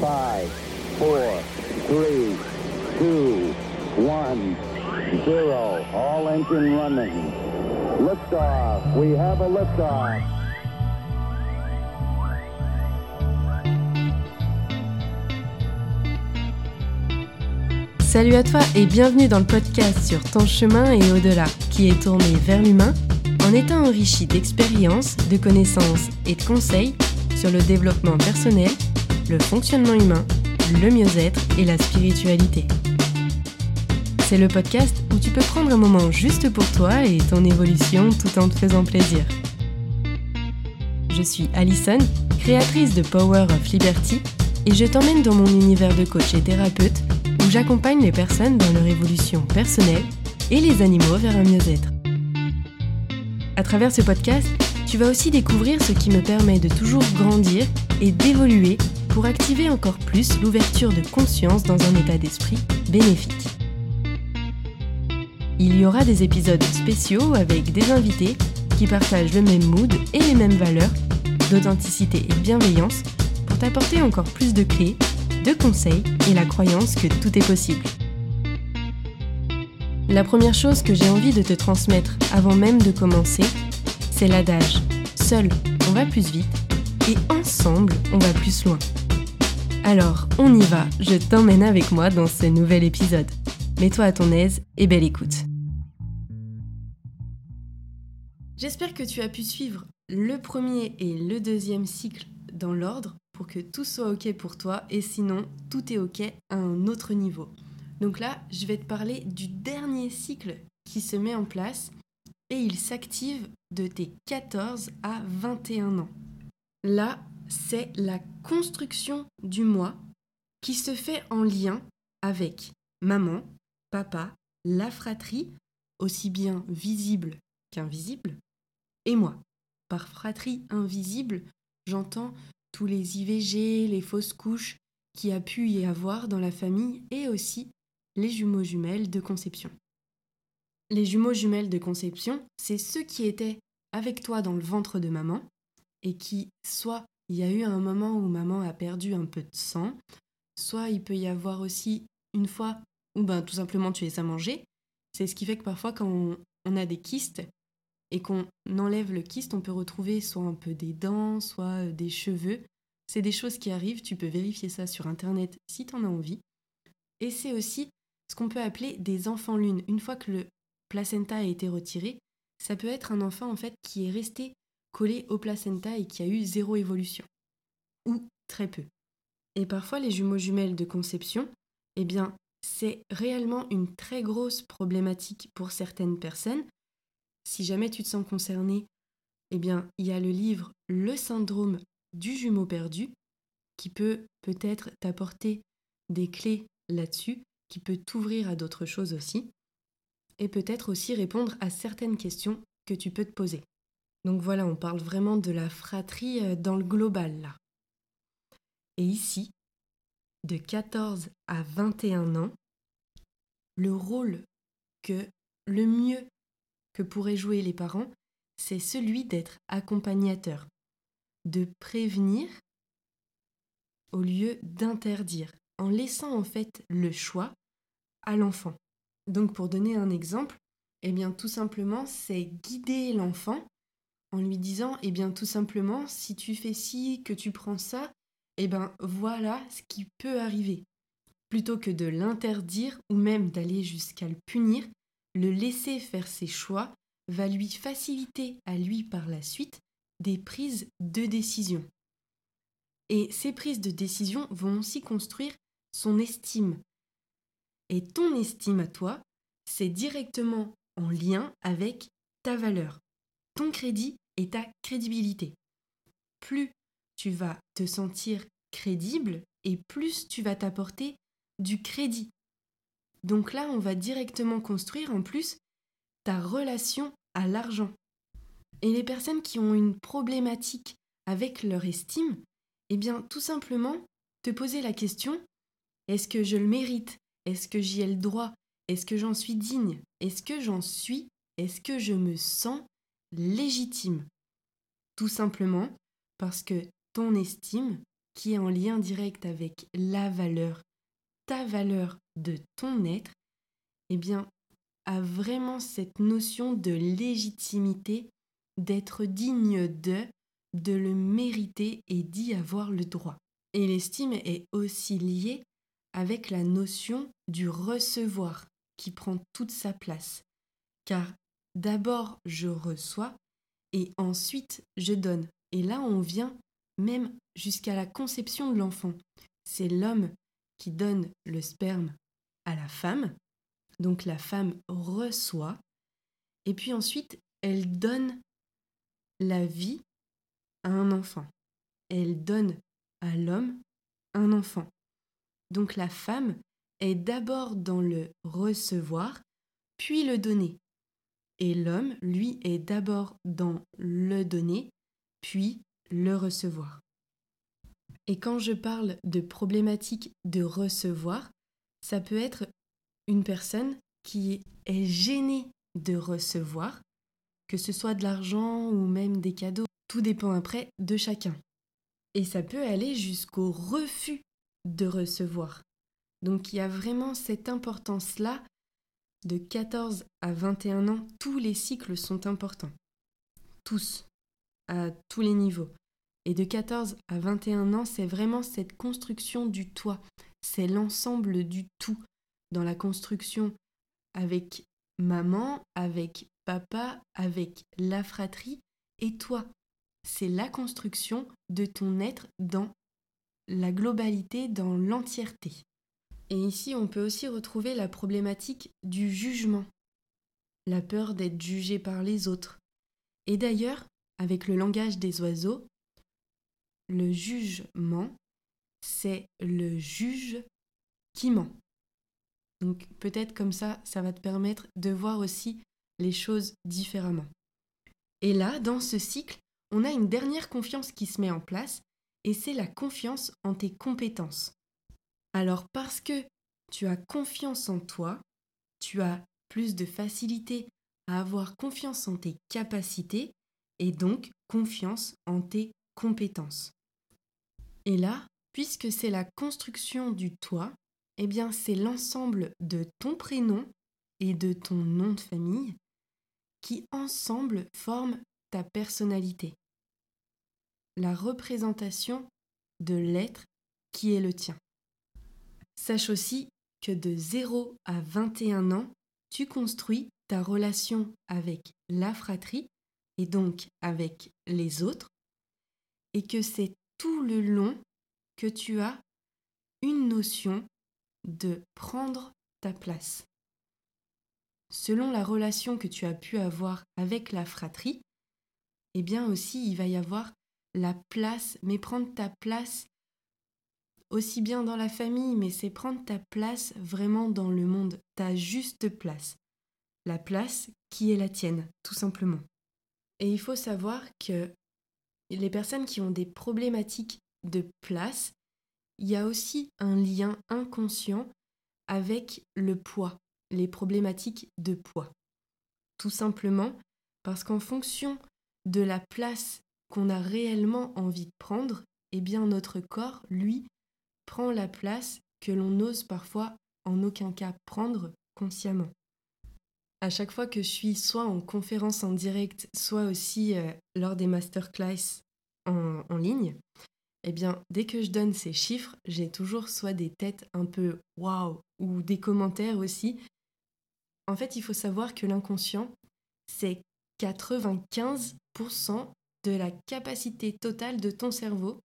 5, 4, 3, 2, 1, 0. All engine running. Liftoff. We have a liftoff. Salut à toi et bienvenue dans le podcast sur ton chemin et au-delà, qui est tourné vers l'humain en étant enrichi d'expériences, de connaissances et de conseils sur le développement personnel, le fonctionnement humain, le mieux-être et la spiritualité. C'est le podcast où tu peux prendre un moment juste pour toi et ton évolution tout en te faisant plaisir. Je suis Alison, créatrice de Power of Liberty, et je t'emmène dans mon univers de coach et thérapeute où j'accompagne les personnes dans leur évolution personnelle et les animaux vers un mieux-être. À travers ce podcast, tu vas aussi découvrir ce qui me permet de toujours grandir et d'évoluer pour activer encore plus l'ouverture de conscience dans un état d'esprit bénéfique. Il y aura des épisodes spéciaux avec des invités qui partagent le même mood et les mêmes valeurs d'authenticité et de bienveillance pour t'apporter encore plus de clés de conseils et la croyance que tout est possible. La première chose que j'ai envie de te transmettre avant même de commencer, c'est l'adage Seul, on va plus vite et ensemble, on va plus loin. Alors, on y va, je t'emmène avec moi dans ce nouvel épisode. Mets-toi à ton aise et belle écoute. J'espère que tu as pu suivre le premier et le deuxième cycle dans l'ordre pour que tout soit OK pour toi et sinon tout est OK à un autre niveau. Donc là, je vais te parler du dernier cycle qui se met en place et il s'active de tes 14 à 21 ans. Là, c'est la construction du moi qui se fait en lien avec maman, papa, la fratrie, aussi bien visible qu'invisible, et moi. Par fratrie invisible, j'entends tous les IVG, les fausses couches qui a pu y avoir dans la famille et aussi les jumeaux jumelles de conception. Les jumeaux jumelles de conception, c'est ceux qui étaient avec toi dans le ventre de maman et qui, soit il y a eu un moment où maman a perdu un peu de sang, soit il peut y avoir aussi une fois où ben, tout simplement tu es à manger. C'est ce qui fait que parfois quand on, on a des kystes, et qu'on enlève le kyste, on peut retrouver soit un peu des dents, soit euh, des cheveux. C'est des choses qui arrivent, tu peux vérifier ça sur Internet si tu en as envie. Et c'est aussi ce qu'on peut appeler des enfants lunes. Une fois que le placenta a été retiré, ça peut être un enfant en fait qui est resté collé au placenta et qui a eu zéro évolution. Ou très peu. Et parfois les jumeaux jumelles de conception, eh bien, c'est réellement une très grosse problématique pour certaines personnes si jamais tu te sens concerné, eh bien, il y a le livre Le syndrome du jumeau perdu qui peut peut-être t'apporter des clés là-dessus, qui peut t'ouvrir à d'autres choses aussi, et peut-être aussi répondre à certaines questions que tu peux te poser. Donc voilà, on parle vraiment de la fratrie euh, dans le global là. Et ici, de 14 à 21 ans, le rôle que le mieux que pourraient jouer les parents, c'est celui d'être accompagnateur, de prévenir au lieu d'interdire, en laissant en fait le choix à l'enfant. Donc pour donner un exemple, eh bien tout simplement, c'est guider l'enfant en lui disant eh bien tout simplement si tu fais ci, que tu prends ça, eh bien voilà ce qui peut arriver. Plutôt que de l'interdire ou même d'aller jusqu'à le punir, le laisser faire ses choix va lui faciliter à lui par la suite des prises de décision. Et ces prises de décision vont aussi construire son estime. Et ton estime à toi, c'est directement en lien avec ta valeur, ton crédit et ta crédibilité. Plus tu vas te sentir crédible et plus tu vas t'apporter du crédit. Donc là, on va directement construire en plus ta relation à l'argent. Et les personnes qui ont une problématique avec leur estime, eh bien tout simplement te poser la question, est-ce que je le mérite? Est-ce que j'y ai le droit? Est-ce que j'en suis digne? Est-ce que j'en suis? Est-ce que je me sens légitime Tout simplement parce que ton estime, qui est en lien direct avec la valeur, ta valeur de ton être, eh bien, a vraiment cette notion de légitimité, d'être digne de, de le mériter et d'y avoir le droit. Et l'estime est aussi liée avec la notion du recevoir qui prend toute sa place. Car d'abord je reçois et ensuite je donne. Et là on vient même jusqu'à la conception de l'enfant. C'est l'homme qui donne le sperme à la femme, donc la femme reçoit, et puis ensuite elle donne la vie à un enfant. Elle donne à l'homme un enfant. Donc la femme est d'abord dans le recevoir, puis le donner. Et l'homme, lui, est d'abord dans le donner, puis le recevoir. Et quand je parle de problématique de recevoir, ça peut être une personne qui est gênée de recevoir, que ce soit de l'argent ou même des cadeaux. Tout dépend après de chacun. Et ça peut aller jusqu'au refus de recevoir. Donc il y a vraiment cette importance-là. De 14 à 21 ans, tous les cycles sont importants. Tous, à tous les niveaux. Et de 14 à 21 ans, c'est vraiment cette construction du toi. C'est l'ensemble du tout dans la construction avec maman, avec papa, avec la fratrie et toi. C'est la construction de ton être dans la globalité, dans l'entièreté. Et ici, on peut aussi retrouver la problématique du jugement, la peur d'être jugé par les autres. Et d'ailleurs, avec le langage des oiseaux, le jugement, c'est le juge qui ment. Donc peut-être comme ça, ça va te permettre de voir aussi les choses différemment. Et là, dans ce cycle, on a une dernière confiance qui se met en place, et c'est la confiance en tes compétences. Alors parce que tu as confiance en toi, tu as plus de facilité à avoir confiance en tes capacités et donc confiance en tes compétences. Et là, puisque c'est la construction du toi, eh bien c'est l'ensemble de ton prénom et de ton nom de famille qui ensemble forment ta personnalité. La représentation de l'être qui est le tien. Sache aussi que de 0 à 21 ans, tu construis ta relation avec la fratrie et donc avec les autres, et que c'est tout le long que tu as une notion de prendre ta place. Selon la relation que tu as pu avoir avec la fratrie, eh bien aussi il va y avoir la place, mais prendre ta place aussi bien dans la famille, mais c'est prendre ta place vraiment dans le monde, ta juste place. La place qui est la tienne, tout simplement. Et il faut savoir que les personnes qui ont des problématiques de place, il y a aussi un lien inconscient avec le poids, les problématiques de poids. Tout simplement parce qu'en fonction de la place qu'on a réellement envie de prendre, eh bien notre corps, lui, prend la place que l'on n'ose parfois en aucun cas prendre consciemment. À chaque fois que je suis soit en conférence en direct, soit aussi euh, lors des masterclass en, ligne, eh bien, dès que je donne ces chiffres, j'ai toujours soit des têtes un peu waouh ou des commentaires aussi. En fait, il faut savoir que l'inconscient, c'est 95% de la capacité totale de ton cerveau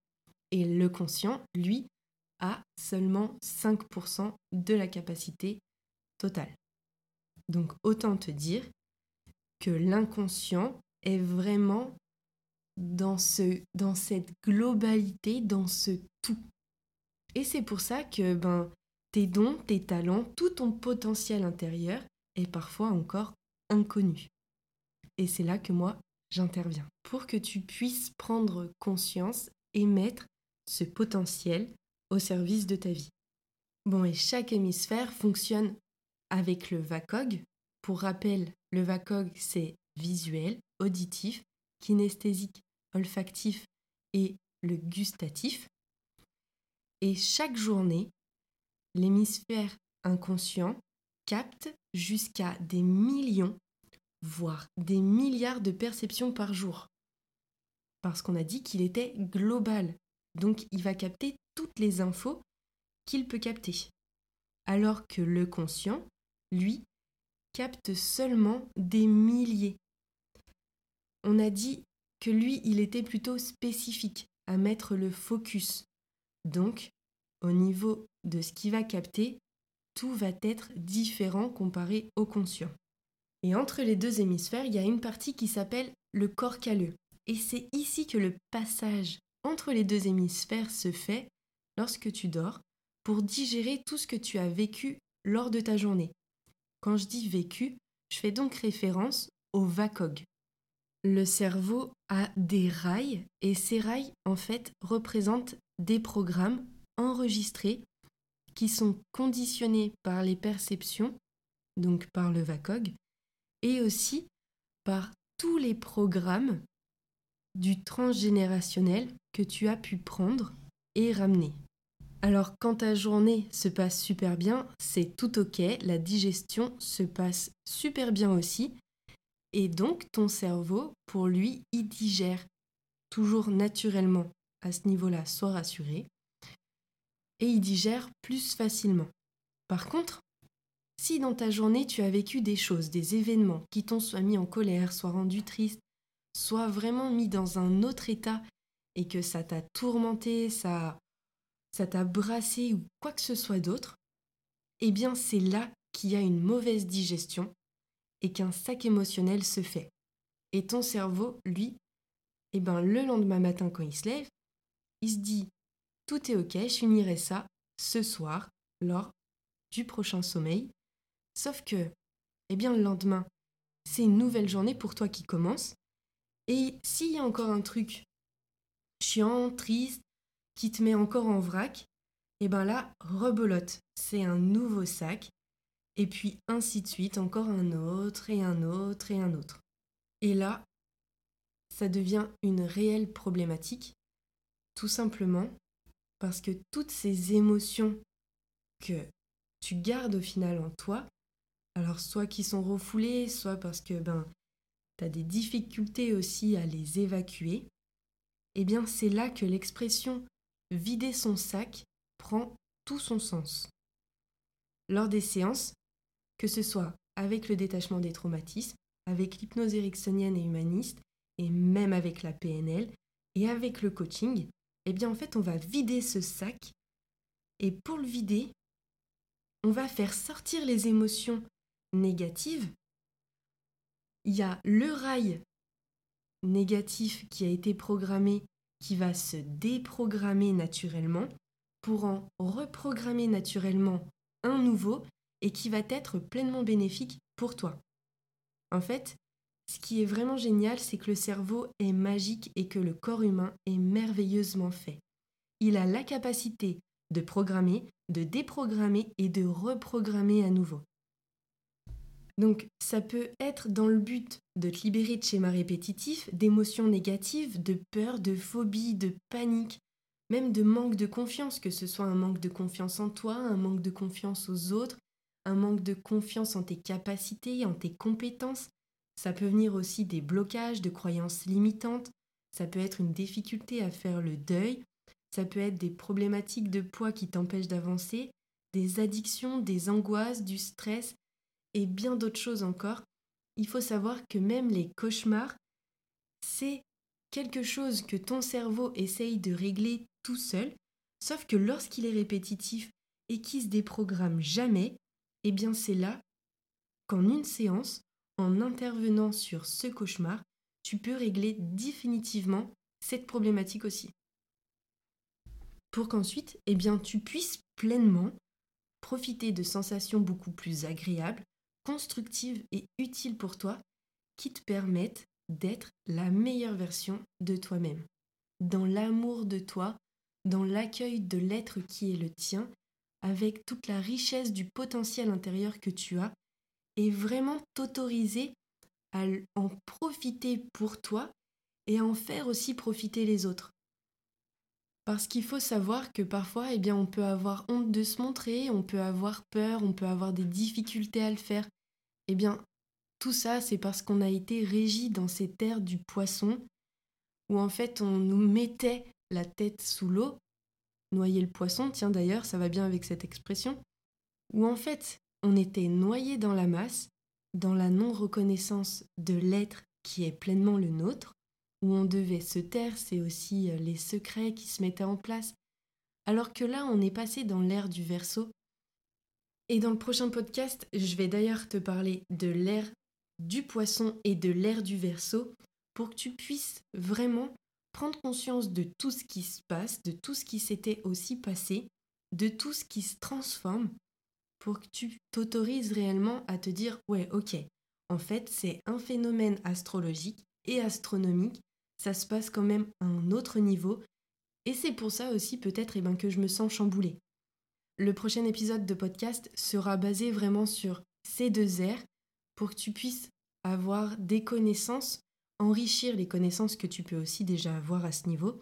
et le conscient, lui, à seulement 5% de la capacité totale. Donc autant te dire que l'inconscient est vraiment dans, ce, dans cette globalité, dans ce tout. Et c'est pour ça que ben, tes dons, tes talents, tout ton potentiel intérieur est parfois encore inconnu. Et c'est là que moi, j'interviens, pour que tu puisses prendre conscience et mettre ce potentiel au service de ta vie. Bon, et chaque hémisphère fonctionne avec le VACOG. Pour rappel, le VACOG, c'est visuel, auditif, kinesthésique, olfactif et le gustatif. Et chaque journée, l'hémisphère inconscient capte jusqu'à des millions, voire des milliards de perceptions par jour. Parce qu'on a dit qu'il était global. Donc il va capter toutes les infos qu'il peut capter. Alors que le conscient, lui, capte seulement des milliers. On a dit que lui, il était plutôt spécifique, à mettre le focus. Donc, au niveau de ce qu'il va capter, tout va être différent comparé au conscient. Et entre les deux hémisphères, il y a une partie qui s'appelle le corps calleux. Et c'est ici que le passage entre les deux hémisphères se fait lorsque tu dors pour digérer tout ce que tu as vécu lors de ta journée. Quand je dis vécu, je fais donc référence au VACOG. Le cerveau a des rails et ces rails en fait représentent des programmes enregistrés qui sont conditionnés par les perceptions, donc par le VACOG, et aussi par tous les programmes du transgénérationnel que tu as pu prendre et ramener. Alors quand ta journée se passe super bien, c'est tout ok, la digestion se passe super bien aussi, et donc ton cerveau, pour lui, il digère toujours naturellement à ce niveau-là, sois rassuré, et il digère plus facilement. Par contre, si dans ta journée tu as vécu des choses, des événements qui t'ont soit mis en colère, soit rendu triste, soit vraiment mis dans un autre état et que ça t'a tourmenté, ça ça t'a brassé ou quoi que ce soit d'autre, eh bien c'est là qu'il y a une mauvaise digestion et qu'un sac émotionnel se fait. Et ton cerveau, lui, eh ben le lendemain matin quand il se lève, il se dit tout est ok, je finirai ça ce soir lors du prochain sommeil. Sauf que, eh bien le lendemain, c'est une nouvelle journée pour toi qui commence. Et s'il y a encore un truc chiant, triste, qui te met encore en vrac, et ben là, rebelote, c'est un nouveau sac, et puis ainsi de suite, encore un autre, et un autre, et un autre. Et là, ça devient une réelle problématique, tout simplement parce que toutes ces émotions que tu gardes au final en toi, alors soit qui sont refoulées, soit parce que ben tu as des difficultés aussi à les évacuer, eh bien c'est là que l'expression vider son sac prend tout son sens. Lors des séances, que ce soit avec le détachement des traumatismes, avec l'hypnose ericksonienne et humaniste, et même avec la PNL, et avec le coaching, eh bien en fait on va vider ce sac, et pour le vider, on va faire sortir les émotions négatives. Il y a le rail négatif qui a été programmé qui va se déprogrammer naturellement pour en reprogrammer naturellement un nouveau et qui va être pleinement bénéfique pour toi. En fait, ce qui est vraiment génial, c'est que le cerveau est magique et que le corps humain est merveilleusement fait. Il a la capacité de programmer, de déprogrammer et de reprogrammer à nouveau. Donc ça peut être dans le but de te libérer de schémas répétitifs, d'émotions négatives, de peur, de phobie, de panique, même de manque de confiance, que ce soit un manque de confiance en toi, un manque de confiance aux autres, un manque de confiance en tes capacités, en tes compétences. Ça peut venir aussi des blocages, de croyances limitantes, ça peut être une difficulté à faire le deuil, ça peut être des problématiques de poids qui t'empêchent d'avancer, des addictions, des angoisses, du stress, et bien d'autres choses encore, il faut savoir que même les cauchemars, c'est quelque chose que ton cerveau essaye de régler tout seul, sauf que lorsqu'il est répétitif et qu'il se déprogramme jamais, eh bien c'est là qu'en une séance, en intervenant sur ce cauchemar, tu peux régler définitivement cette problématique aussi. Pour qu'ensuite, eh bien, tu puisses pleinement profiter de sensations beaucoup plus agréables constructives et utiles pour toi qui te permettent d'être la meilleure version de toi-même, dans l'amour de toi, dans l'accueil de l'être qui est le tien, avec toute la richesse du potentiel intérieur que tu as, et vraiment t'autoriser à en profiter pour toi et à en faire aussi profiter les autres. Parce qu'il faut savoir que parfois, eh bien, on peut avoir honte de se montrer, on peut avoir peur, on peut avoir des difficultés à le faire. Eh bien, tout ça, c'est parce qu'on a été régi dans ces terres du poisson, où en fait, on nous mettait la tête sous l'eau, noyer le poisson, tiens d'ailleurs, ça va bien avec cette expression, où en fait, on était noyé dans la masse, dans la non-reconnaissance de l'être qui est pleinement le nôtre, où on devait se taire, c'est aussi euh, les secrets qui se mettaient en place. Alors que là, on est passé dans l'ère du verso. Et dans le prochain podcast, je vais d'ailleurs te parler de l'ère du poisson et de l'ère du verso pour que tu puisses vraiment prendre conscience de tout ce qui se passe, de tout ce qui s'était aussi passé, de tout ce qui se transforme, pour que tu t'autorises réellement à te dire ouais, ok, en fait, c'est un phénomène astrologique et astronomique ça se passe quand même à un autre niveau. Et c'est pour ça aussi peut-être eh ben, que je me sens chamboulée. Le prochain épisode de podcast sera basé vraiment sur ces deux airs pour que tu puisses avoir des connaissances, enrichir les connaissances que tu peux aussi déjà avoir à ce niveau,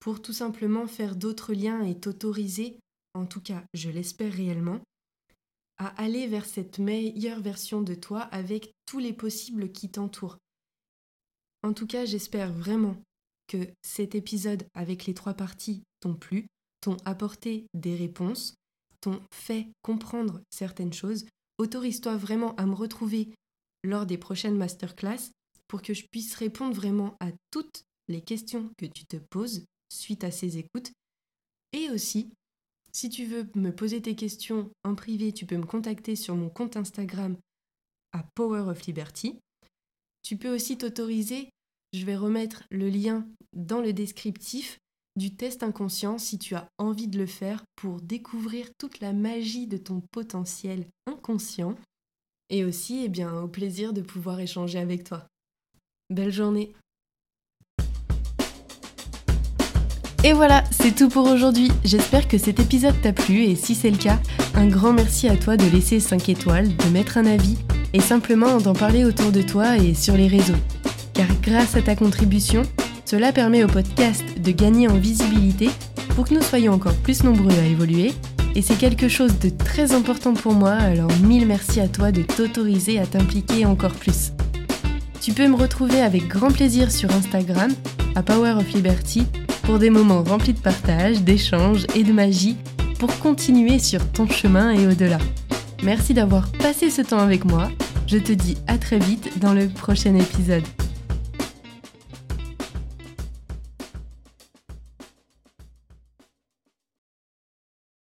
pour tout simplement faire d'autres liens et t'autoriser, en tout cas je l'espère réellement, à aller vers cette meilleure version de toi avec tous les possibles qui t'entourent. En tout cas, j'espère vraiment que cet épisode avec les trois parties t'ont plu, t'ont apporté des réponses, t'ont fait comprendre certaines choses. Autorise-toi vraiment à me retrouver lors des prochaines masterclass pour que je puisse répondre vraiment à toutes les questions que tu te poses suite à ces écoutes. Et aussi, si tu veux me poser tes questions en privé, tu peux me contacter sur mon compte Instagram à Power of Liberty. Tu peux aussi t'autoriser, je vais remettre le lien dans le descriptif du test inconscient si tu as envie de le faire pour découvrir toute la magie de ton potentiel inconscient et aussi eh bien, au plaisir de pouvoir échanger avec toi. Belle journée Et voilà, c'est tout pour aujourd'hui. J'espère que cet épisode t'a plu et si c'est le cas, un grand merci à toi de laisser 5 étoiles, de mettre un avis et simplement d'en parler autour de toi et sur les réseaux. Car grâce à ta contribution, cela permet au podcast de gagner en visibilité pour que nous soyons encore plus nombreux à évoluer. Et c'est quelque chose de très important pour moi, alors mille merci à toi de t'autoriser à t'impliquer encore plus. Tu peux me retrouver avec grand plaisir sur Instagram, à Power of Liberty, pour des moments remplis de partage, d'échanges et de magie pour continuer sur ton chemin et au-delà. Merci d'avoir passé ce temps avec moi. Je te dis à très vite dans le prochain épisode.